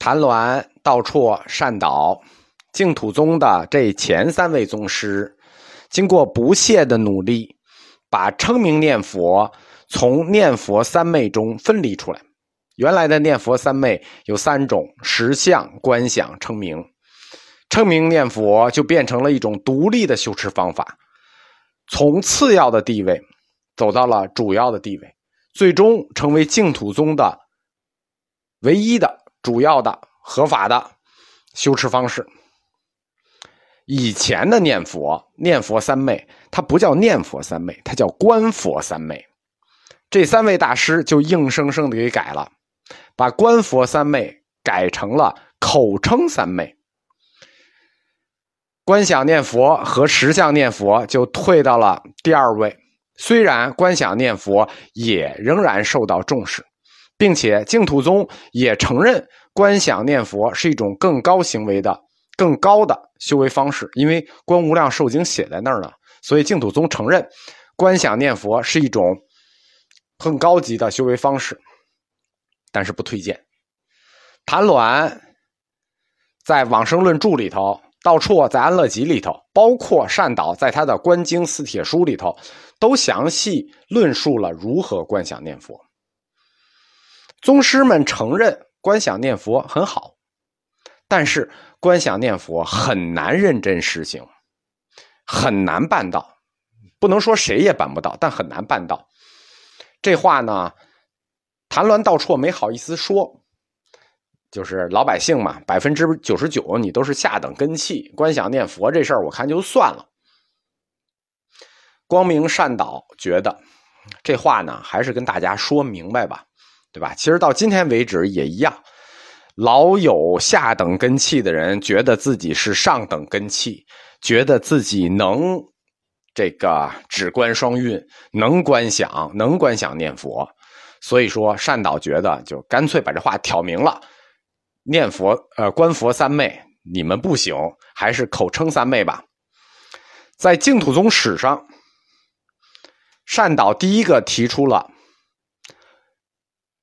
谭鸾、道绰、善导，净土宗的这前三位宗师，经过不懈的努力，把称名念佛从念佛三昧中分离出来。原来的念佛三昧有三种：实相、观想、称名。称名念佛就变成了一种独立的修持方法，从次要的地位走到了主要的地位，最终成为净土宗的唯一的、主要的、合法的修持方式。以前的念佛、念佛三昧，它不叫念佛三昧，它叫观佛三昧。这三位大师就硬生生的给改了。把观佛三昧改成了口称三昧，观想念佛和实相念佛就退到了第二位。虽然观想念佛也仍然受到重视，并且净土宗也承认观想念佛是一种更高行为的、更高的修为方式，因为《观无量寿经》写在那儿呢，所以净土宗承认观想念佛是一种更高级的修为方式。但是不推荐。谭鸾在《往生论注》里头，道绰在《安乐集》里头，包括善导在他的《观经四帖书》里头，都详细论述了如何观想念佛。宗师们承认观想念佛很好，但是观想念佛很难认真实行，很难办到。不能说谁也办不到，但很难办到。这话呢？谭鸾道绰没好意思说，就是老百姓嘛，百分之九十九你都是下等根器，观想念佛这事儿我看就算了。光明善导觉得这话呢，还是跟大家说明白吧，对吧？其实到今天为止也一样，老有下等根器的人觉得自己是上等根器，觉得自己能这个指观双运，能观想，能观想念佛。所以说，善导觉得就干脆把这话挑明了：念佛，呃，观佛三昧，你们不行，还是口称三昧吧。在净土宗史上，善导第一个提出了“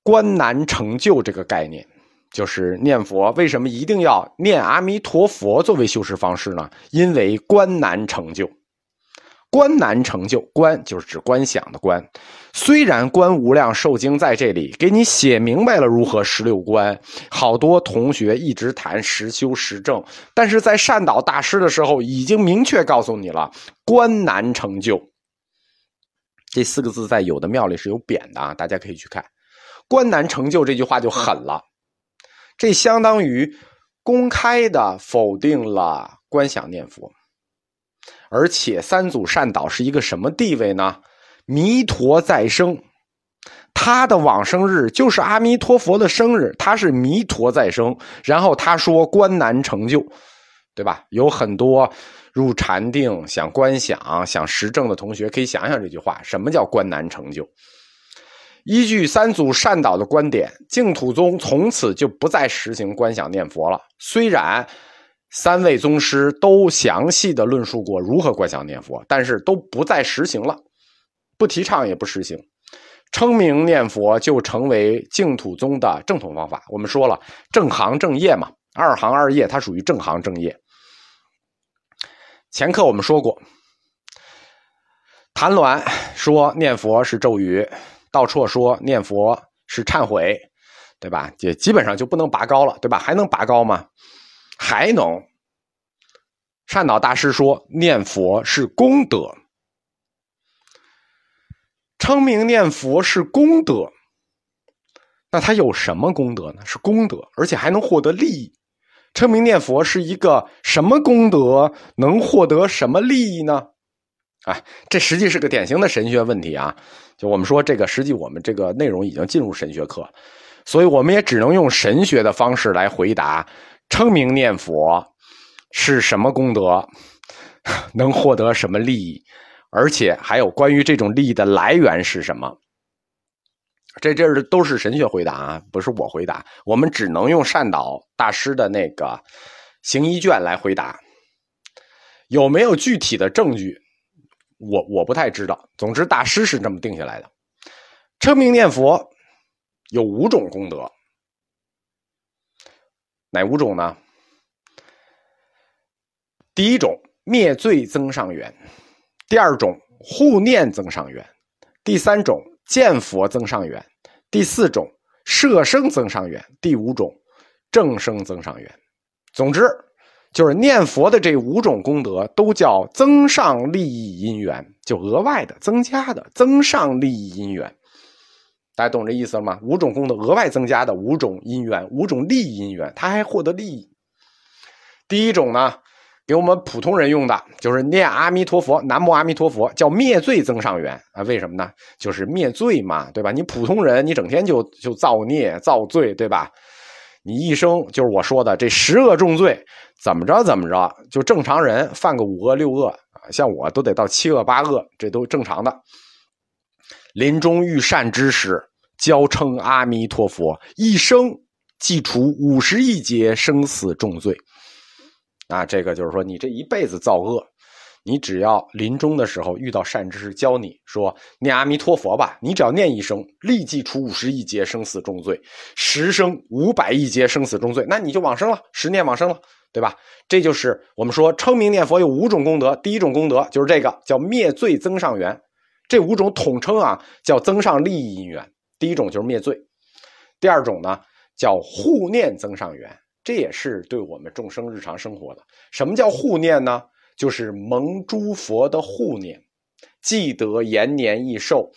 观难成就”这个概念，就是念佛为什么一定要念阿弥陀佛作为修持方式呢？因为观难成就。观难成就，观就是指观想的观。虽然《观无量寿经》在这里给你写明白了如何十六观，好多同学一直谈实修实证，但是在善导大师的时候已经明确告诉你了，观难成就这四个字在有的庙里是有匾的啊，大家可以去看。观难成就这句话就狠了，这相当于公开的否定了观想念佛。而且三祖善导是一个什么地位呢？弥陀再生，他的往生日就是阿弥陀佛的生日，他是弥陀再生。然后他说观难成就，对吧？有很多入禅定、想观想、想实证的同学可以想想这句话：什么叫观难成就？依据三祖善导的观点，净土宗从此就不再实行观想念佛了。虽然。三位宗师都详细的论述过如何观想念佛，但是都不再实行了，不提倡也不实行，称名念佛就成为净土宗的正统方法。我们说了，正行正业嘛，二行二业，它属于正行正业。前课我们说过，谭鸾说念佛是咒语，道绰说念佛是忏悔，对吧？也基本上就不能拔高了，对吧？还能拔高吗？还能，善导大师说念佛是功德，称名念佛是功德，那他有什么功德呢？是功德，而且还能获得利益。称名念佛是一个什么功德？能获得什么利益呢？哎，这实际是个典型的神学问题啊！就我们说这个，实际我们这个内容已经进入神学课，所以我们也只能用神学的方式来回答。称名念佛是什么功德？能获得什么利益？而且还有关于这种利益的来源是什么？这这是都是神学回答啊，不是我回答。我们只能用善导大师的那个行医卷来回答。有没有具体的证据？我我不太知道。总之，大师是这么定下来的。称名念佛有五种功德。哪五种呢？第一种灭罪增上缘，第二种护念增上缘，第三种见佛增上缘，第四种摄生增上缘，第五种正生增上缘。总之，就是念佛的这五种功德都叫增上利益因缘，就额外的、增加的增上利益因缘。大家懂这意思了吗？五种功德额外增加的五种因缘，五种利益因缘，他还获得利益。第一种呢？给我们普通人用的，就是念阿弥陀佛，南无阿弥陀佛，叫灭罪增上缘啊？为什么呢？就是灭罪嘛，对吧？你普通人，你整天就就造孽造罪，对吧？你一生就是我说的这十恶重罪，怎么着怎么着，就正常人犯个五恶六恶啊，像我都得到七恶八恶，这都正常的。临终遇善知识，教称阿弥陀佛，一生即除五十亿劫生死重罪。啊，这个就是说，你这一辈子造恶，你只要临终的时候遇到善知识教你说念阿弥陀佛吧，你只要念一声，立即除五十亿劫生死重罪，十生五百亿劫生死重罪，那你就往生了，十念往生了，对吧？这就是我们说称名念佛有五种功德，第一种功德就是这个叫灭罪增上缘，这五种统称啊叫增上利益因缘。第一种就是灭罪，第二种呢叫护念增上缘。这也是对我们众生日常生活的。什么叫护念呢？就是蒙诸佛的护念，记得延年益寿、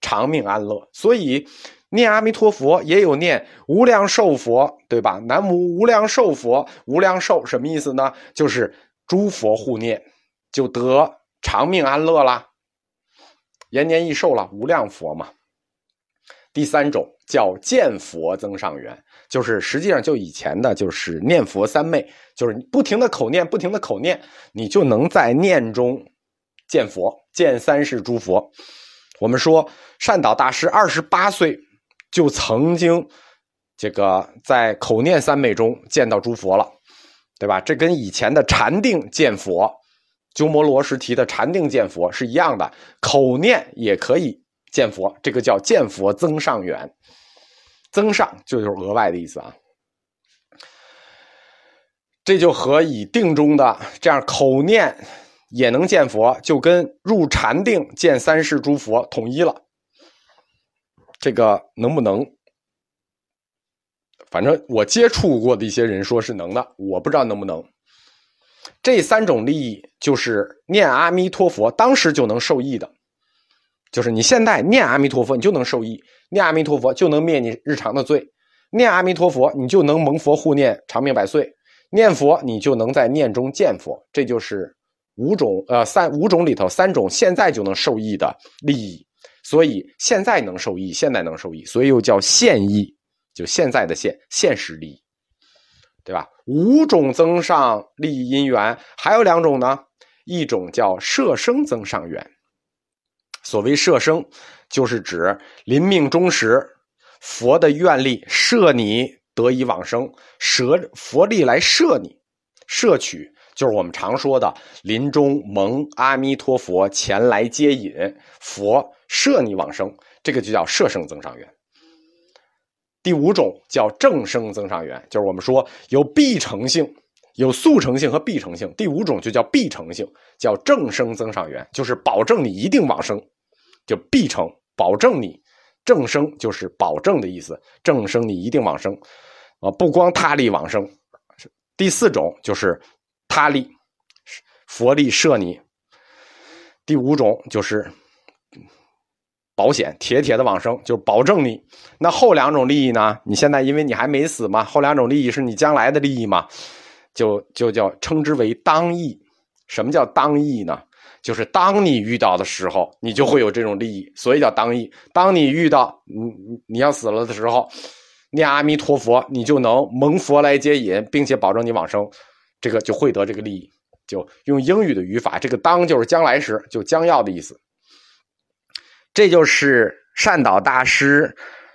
长命安乐。所以念阿弥陀佛也有念无量寿佛，对吧？南无无量寿佛，无量寿什么意思呢？就是诸佛护念，就得长命安乐啦，延年益寿了。无量佛嘛。第三种叫见佛增上缘。就是实际上就以前的，就是念佛三昧，就是不停的口念，不停的口念，你就能在念中见佛，见三世诸佛。我们说善导大师二十八岁就曾经这个在口念三昧中见到诸佛了，对吧？这跟以前的禅定见佛，鸠摩罗什提的禅定见佛是一样的，口念也可以见佛，这个叫见佛增上缘。增上就就是额外的意思啊，这就和以定中的这样口念也能见佛，就跟入禅定见三世诸佛统一了。这个能不能？反正我接触过的一些人说是能的，我不知道能不能。这三种利益就是念阿弥陀佛当时就能受益的，就是你现在念阿弥陀佛，你就能受益。念阿弥陀佛就能灭你日常的罪，念阿弥陀佛你就能蒙佛护念长命百岁，念佛你就能在念中见佛，这就是五种呃三五种里头三种现在就能受益的利益，所以现在能受益，现在能受益，所以又叫现益，就现在的现现实利益，对吧？五种增上利益因缘，还有两种呢，一种叫摄生增上缘，所谓摄生。就是指临命终时，佛的愿力摄你得以往生，舍佛力来摄你，摄取就是我们常说的临终蒙阿弥陀佛前来接引，佛摄你往生，这个就叫摄生增上缘。第五种叫正生增上缘，就是我们说有必成性、有速成性和必成性，第五种就叫必成性，叫正生增上缘，就是保证你一定往生，就必成。保证你正生就是保证的意思，正生你一定往生，啊，不光他力往生。第四种就是他力，佛力摄你。第五种就是保险，铁铁的往生，就保证你。那后两种利益呢？你现在因为你还没死嘛，后两种利益是你将来的利益嘛，就就叫称之为当义。什么叫当义呢？就是当你遇到的时候，你就会有这种利益，所以叫当义。当你遇到你你要死了的时候，念阿弥陀佛，你就能蒙佛来接引，并且保证你往生，这个就会得这个利益。就用英语的语法，这个当就是将来时，就将要的意思。这就是善导大师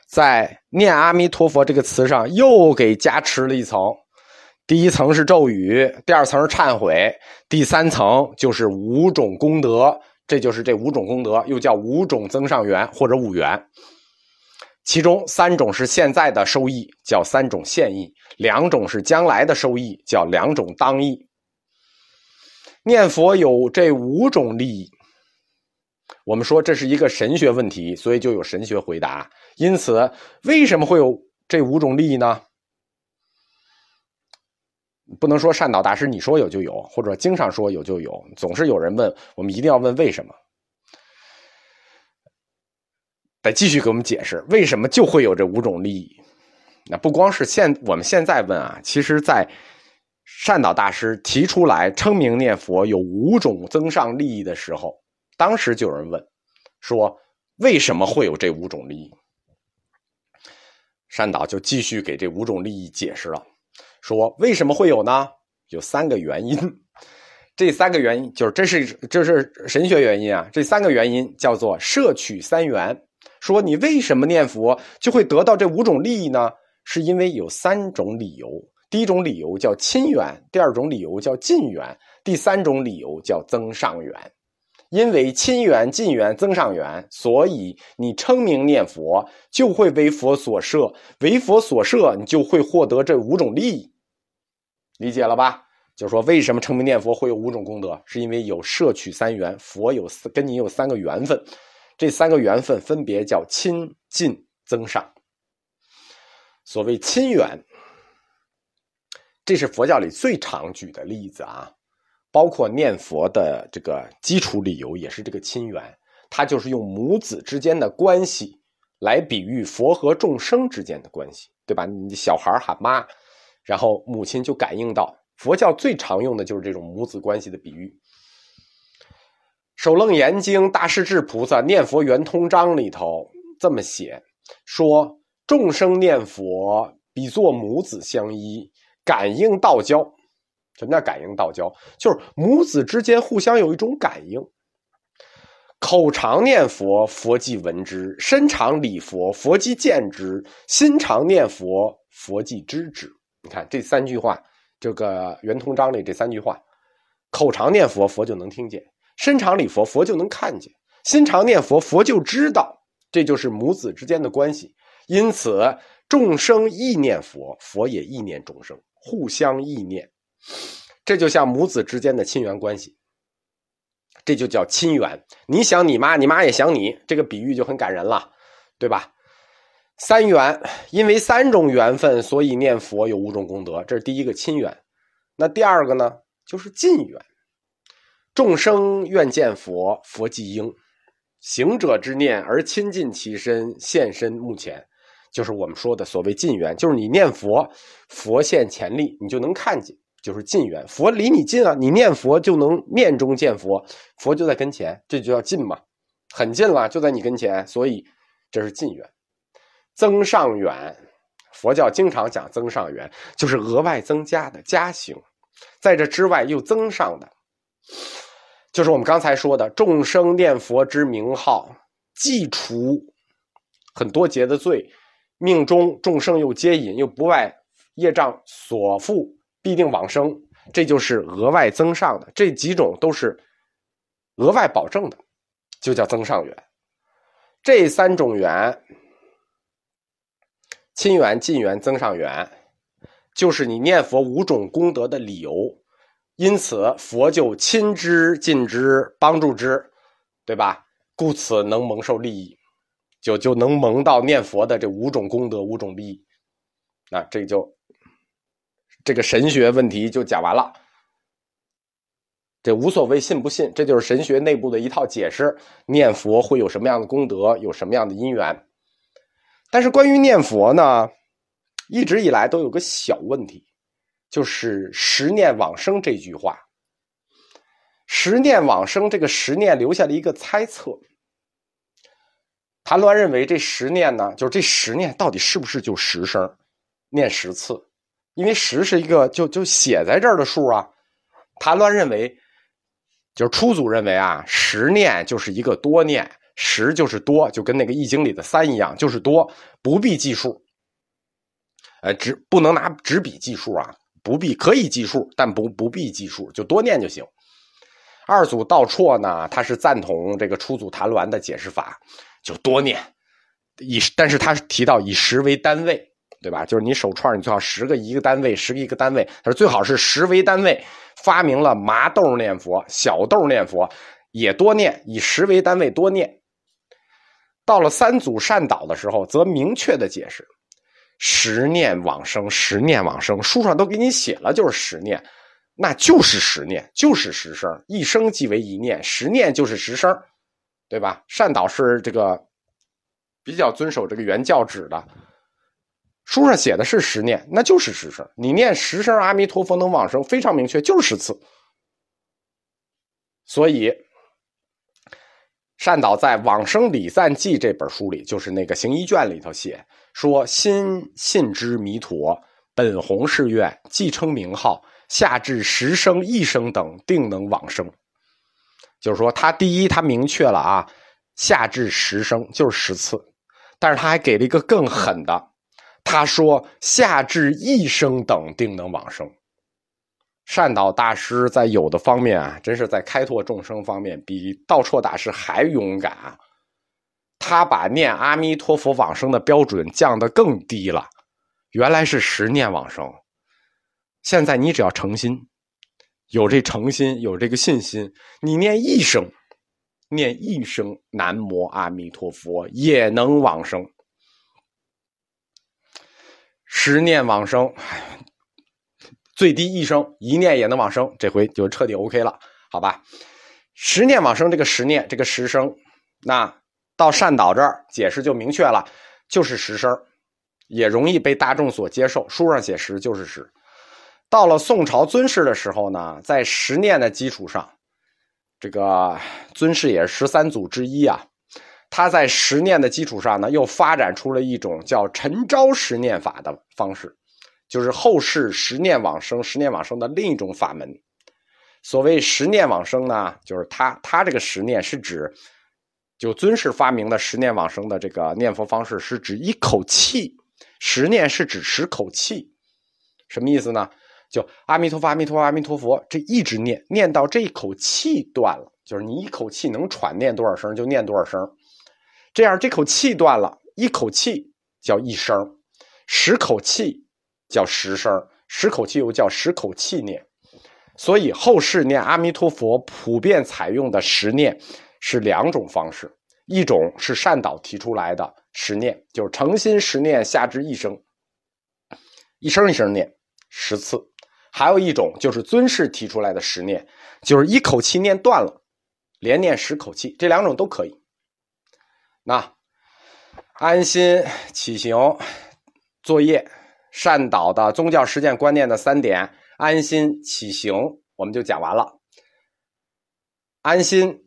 在念阿弥陀佛这个词上又给加持了一层。第一层是咒语，第二层是忏悔，第三层就是五种功德，这就是这五种功德，又叫五种增上缘或者五缘。其中三种是现在的收益，叫三种现益；两种是将来的收益，叫两种当益。念佛有这五种利益，我们说这是一个神学问题，所以就有神学回答。因此，为什么会有这五种利益呢？不能说善导大师你说有就有，或者经常说有就有，总是有人问，我们一定要问为什么。得继续给我们解释为什么就会有这五种利益。那不光是现我们现在问啊，其实在善导大师提出来称名念佛有五种增上利益的时候，当时就有人问说为什么会有这五种利益？善导就继续给这五种利益解释了，说为什么会有呢？有三个原因。这三个原因就是这是这是神学原因啊。这三个原因叫做摄取三元。说你为什么念佛就会得到这五种利益呢？是因为有三种理由。第一种理由叫亲缘，第二种理由叫近缘，第三种理由叫增上缘。因为亲缘、近缘、增上缘，所以你称名念佛就会为佛所摄，为佛所摄，你就会获得这五种利益。理解了吧？就说为什么称名念佛会有五种功德，是因为有摄取三缘，佛有跟你有三个缘分。这三个缘分分别叫亲、近、增上。所谓亲缘，这是佛教里最常举的例子啊，包括念佛的这个基础理由也是这个亲缘，它就是用母子之间的关系来比喻佛和众生之间的关系，对吧？你小孩喊妈，然后母亲就感应到。佛教最常用的就是这种母子关系的比喻。《首楞严经》大势至菩萨念佛圆通章里头这么写说：“众生念佛比作母子相依，感应道交。什么叫感应道交？就是母子之间互相有一种感应。口常念佛，佛即闻之；身常礼佛，佛即见之；心常念佛，佛即知之。你看这三句话，这个圆通章里这三句话，口常念佛，佛就能听见。”身常礼佛，佛就能看见；心常念佛，佛就知道。这就是母子之间的关系。因此，众生意念佛，佛也意念众生，互相意念。这就像母子之间的亲缘关系。这就叫亲缘。你想你妈，你妈也想你，这个比喻就很感人了，对吧？三缘，因为三种缘分，所以念佛有五种功德。这是第一个亲缘。那第二个呢，就是近缘。众生愿见佛，佛即应；行者之念而亲近其身，现身目前，就是我们说的所谓近缘。就是你念佛，佛现前力，你就能看见，就是近缘。佛离你近啊，你念佛就能面中见佛，佛就在跟前，这就叫近嘛，很近了，就在你跟前，所以这是近缘。增上缘，佛教经常讲增上缘，就是额外增加的加行，在这之外又增上的。就是我们刚才说的，众生念佛之名号，既除很多劫的罪，命中众生又接引，又不外业障所缚，必定往生。这就是额外增上的，这几种都是额外保证的，就叫增上缘。这三种缘，亲缘、近缘、增上缘，就是你念佛五种功德的理由。因此，佛就亲之、近之、帮助之，对吧？故此能蒙受利益，就就能蒙到念佛的这五种功德、五种利益。那这就这个神学问题就讲完了。这无所谓信不信，这就是神学内部的一套解释。念佛会有什么样的功德，有什么样的因缘？但是关于念佛呢，一直以来都有个小问题。就是十念往生这句话，十念往生这个十念留下了一个猜测。谭鸾认为这十念呢，就是这十念到底是不是就十声，念十次？因为十是一个就就写在这儿的数啊。谭鸾认为，就是初祖认为啊，十念就是一个多念，十就是多，就跟那个易经里的三一样，就是多，不必计数。呃，只不能拿纸笔计数啊。不必可以计数，但不不必计数，就多念就行。二祖道绰呢，他是赞同这个初祖谭鸾的解释法，就多念，以但是他提到以十为单位，对吧？就是你手串你最好十个一个单位，十个一个单位。他说最好是十为单位，发明了麻豆念佛、小豆念佛，也多念，以十为单位多念。到了三祖善导的时候，则明确的解释：十念往生，十念往生，书上都给你写了，就是十念，那就是十念，就是十声，一生即为一念，十念就是十声，对吧？善导是这个。比较遵守这个原教旨的，书上写的是十念，那就是十声。你念十声阿弥陀佛能往生，非常明确，就是十次。所以，善导在《往生礼赞记》这本书里，就是那个行医卷里头写说：“心信之弥陀，本弘誓愿，既称名号，下至十声一声等，定能往生。”就是说，他第一，他明确了啊，下至十声就是十次。但是他还给了一个更狠的，他说下至一生等定能往生。善导大师在有的方面啊，真是在开拓众生方面比道绰大师还勇敢！他把念阿弥陀佛往生的标准降得更低了，原来是十念往生，现在你只要诚心，有这诚心，有这个信心，你念一声。念一声南无阿弥陀佛也能往生，十念往生，最低一声一念也能往生，这回就彻底 OK 了，好吧？十念往生这个十念这个十生，那到善导这儿解释就明确了，就是十声，也容易被大众所接受。书上写十就是十。到了宋朝尊师的时候呢，在十念的基础上。这个尊师也是十三祖之一啊，他在十念的基础上呢，又发展出了一种叫陈昭十念法的方式，就是后世十念往生、十念往生的另一种法门。所谓十念往生呢，就是他他这个十念是指，就尊师发明的十念往生的这个念佛方式，是指一口气，十念是指十口气，什么意思呢？就阿弥陀佛，阿弥陀佛，阿弥陀佛，这一直念，念到这一口气断了，就是你一口气能喘念多少声就念多少声，这样这口气断了，一口气叫一声，十口气叫十声，十口气又叫十口气念。所以后世念阿弥陀佛普遍采用的十念是两种方式，一种是善导提出来的十念，就是诚心十念下至一声，一声一声念十次。还有一种就是尊师提出来的十念，就是一口气念断了，连念十口气，这两种都可以。那安心起行作业善导的宗教实践观念的三点，安心起行我们就讲完了。安心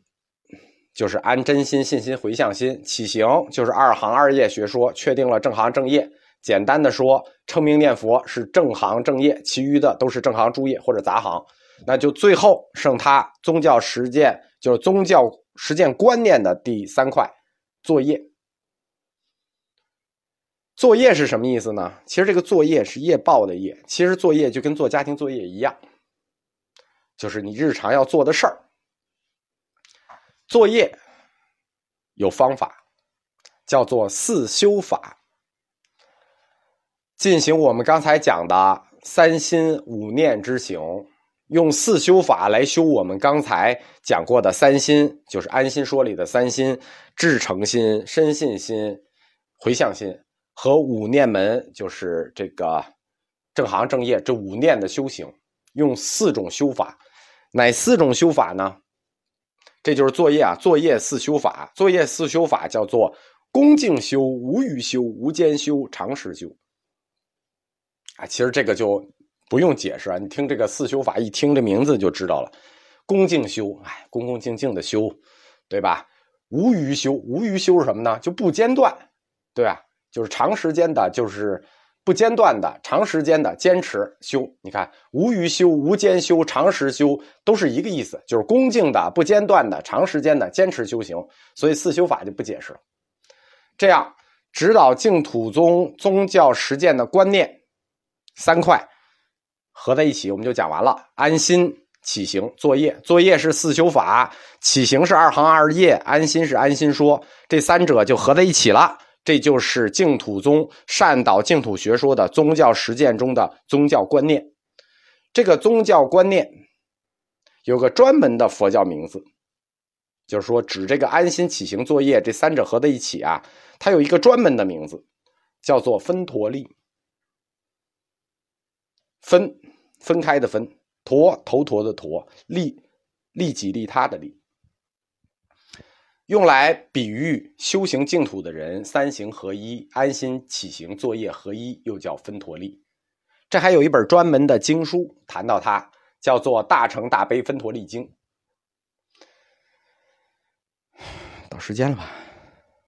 就是安真心、信心、回向心；起行就是二行二业学说确定了正行正业。简单的说，称名念佛是正行正业，其余的都是正行诸业或者杂行。那就最后剩他宗教实践，就是宗教实践观念的第三块作业。作业是什么意思呢？其实这个作业是业报的业，其实作业就跟做家庭作业一样，就是你日常要做的事儿。作业有方法，叫做四修法。进行我们刚才讲的三心五念之行，用四修法来修我们刚才讲过的三心，就是安心说里的三心：至诚心、深信心、回向心和五念门，就是这个正行正业这五念的修行。用四种修法，哪四种修法呢？这就是作业啊，作业四修法。作业四修法叫做恭敬修、无余修、无间修、常识修。啊，其实这个就不用解释啊，你听这个四修法，一听这名字就知道了。恭敬修，哎，恭恭敬敬的修，对吧？无余修，无余修是什么呢？就不间断，对吧？就是长时间的，就是不间断的，长时间的坚持修。你看，无余修、无间修、长时修都是一个意思，就是恭敬的、不间断的、长时间的坚持修行。所以四修法就不解释了。这样指导净土宗宗教实践的观念。三块合在一起，我们就讲完了。安心起行作业，作业是四修法，起行是二行二业，安心是安心说，这三者就合在一起了，这就是净土宗善导净土学说的宗教实践中的宗教观念。这个宗教观念有个专门的佛教名字，就是说指这个安心起行作业这三者合在一起啊，它有一个专门的名字，叫做分陀利。分分开的分，陀头陀的陀，利利己利他的利。用来比喻修行净土的人三行合一、安心起行作业合一，又叫分陀利。这还有一本专门的经书谈到它，叫做《大乘大悲分陀利经》。到时间了吧？